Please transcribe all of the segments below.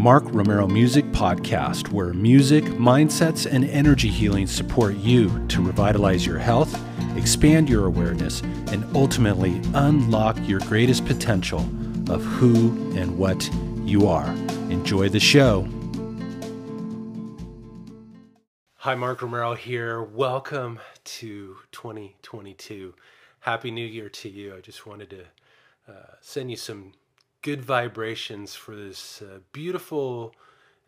Mark Romero Music Podcast, where music, mindsets, and energy healing support you to revitalize your health, expand your awareness, and ultimately unlock your greatest potential of who and what you are. Enjoy the show. Hi, Mark Romero here. Welcome to 2022. Happy New Year to you. I just wanted to uh, send you some good vibrations for this uh, beautiful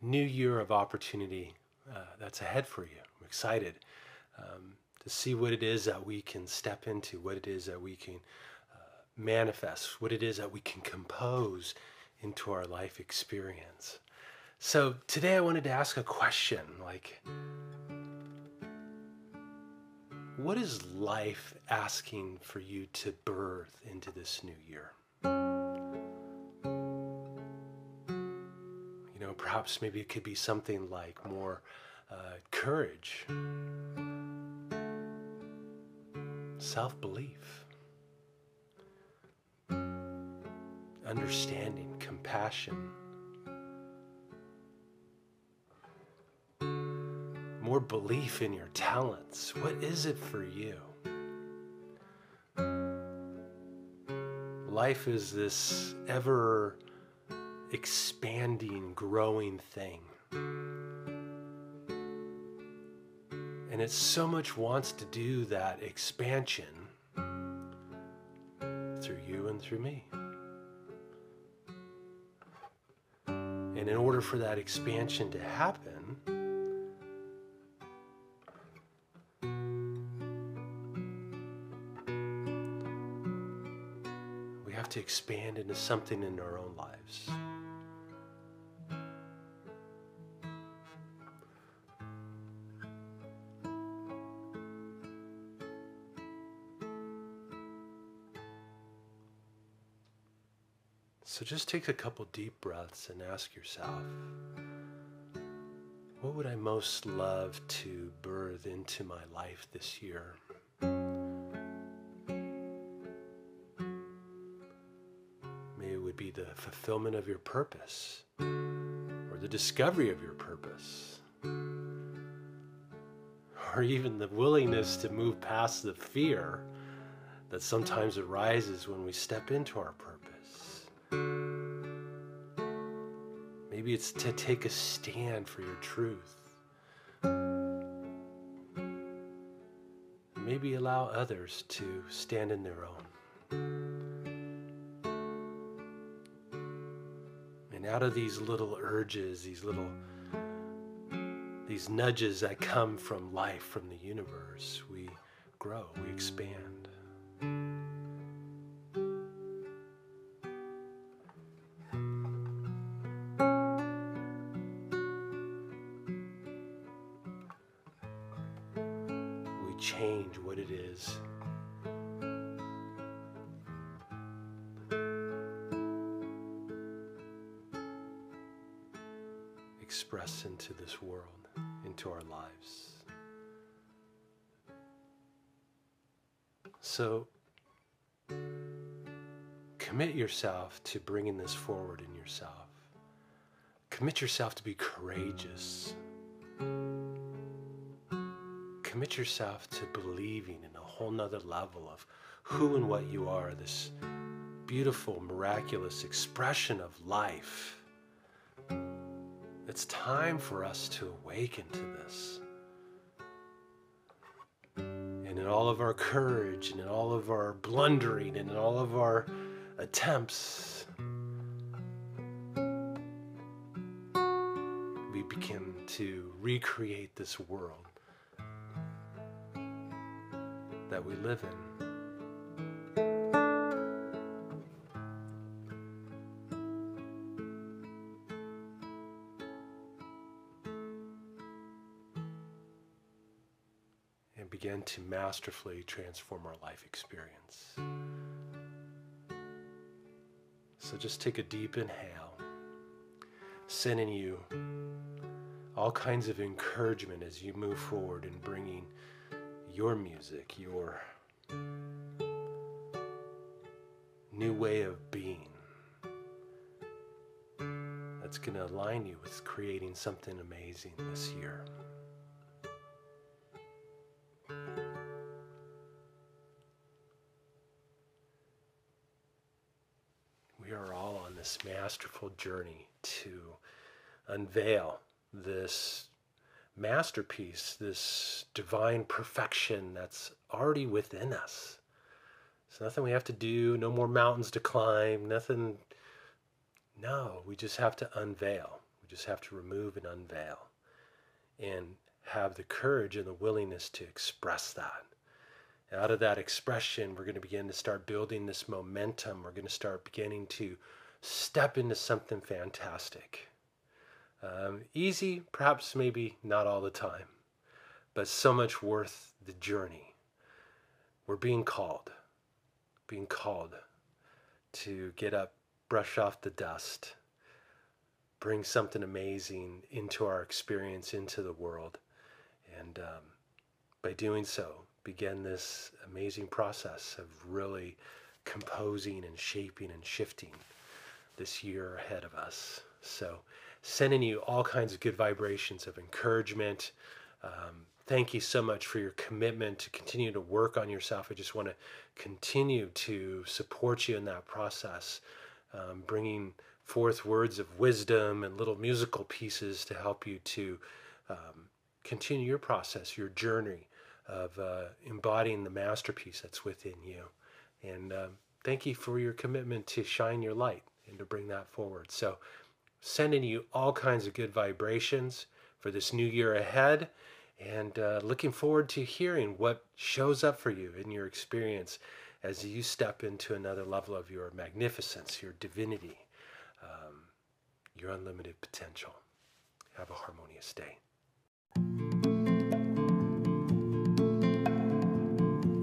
new year of opportunity uh, that's ahead for you. I'm excited um, to see what it is that we can step into, what it is that we can uh, manifest, what it is that we can compose into our life experience. So today I wanted to ask a question like, what is life asking for you to birth into this new year? Know, perhaps maybe it could be something like more uh, courage, self belief, understanding, compassion. More belief in your talents. What is it for you? Life is this ever expanding, growing thing. And it so much wants to do that expansion through you and through me. And in order for that expansion to happen, we have to expand into something in our own lives. So just take a couple deep breaths and ask yourself what would I most love to birth into my life this year? Maybe it would be the fulfillment of your purpose or the discovery of your purpose or even the willingness to move past the fear that sometimes arises when we step into our purpose. Maybe it's to take a stand for your truth. Maybe allow others to stand in their own. And out of these little urges, these little these nudges that come from life, from the universe, we grow, we expand. Change what it is. Express into this world, into our lives. So, commit yourself to bringing this forward in yourself. Commit yourself to be courageous. Commit yourself to believing in a whole nother level of who and what you are, this beautiful, miraculous expression of life. It's time for us to awaken to this. And in all of our courage and in all of our blundering and in all of our attempts, we begin to recreate this world that we live in. And begin to masterfully transform our life experience. So just take a deep inhale, sending you all kinds of encouragement as you move forward in bringing your music, your new way of being that's going to align you with creating something amazing this year. We are all on this masterful journey to unveil this masterpiece, this divine perfection that's already within us. It's nothing we have to do, no more mountains to climb, nothing. No, we just have to unveil. We just have to remove and unveil and have the courage and the willingness to express that. Out of that expression, we're going to begin to start building this momentum. We're going to start beginning to step into something fantastic. Um, easy, perhaps maybe not all the time, but so much worth the journey. We're being called, being called to get up, brush off the dust, bring something amazing into our experience, into the world. And um, by doing so, begin this amazing process of really composing and shaping and shifting this year ahead of us. So, sending you all kinds of good vibrations of encouragement. Um, thank you so much for your commitment to continue to work on yourself. I just want to continue to support you in that process, um, bringing forth words of wisdom and little musical pieces to help you to um, continue your process, your journey of uh, embodying the masterpiece that's within you. And um, thank you for your commitment to shine your light and to bring that forward. So, sending you all kinds of good vibrations for this new year ahead and uh, looking forward to hearing what shows up for you in your experience as you step into another level of your magnificence, your divinity, um, your unlimited potential. Have a harmonious day.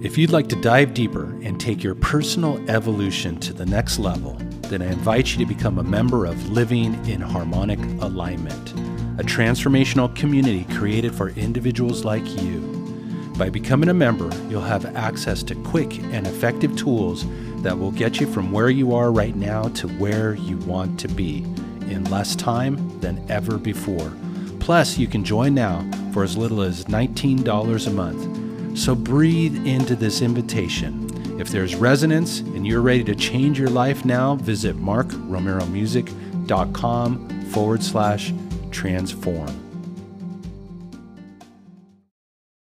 If you'd like to dive deeper and take your personal evolution to the next level, then I invite you to become a member of Living in Harmonic Alignment, a transformational community created for individuals like you. By becoming a member, you'll have access to quick and effective tools that will get you from where you are right now to where you want to be in less time than ever before. Plus, you can join now for as little as $19 a month so breathe into this invitation. If there's resonance and you're ready to change your life now, visit markromeromusic.com forward slash transform.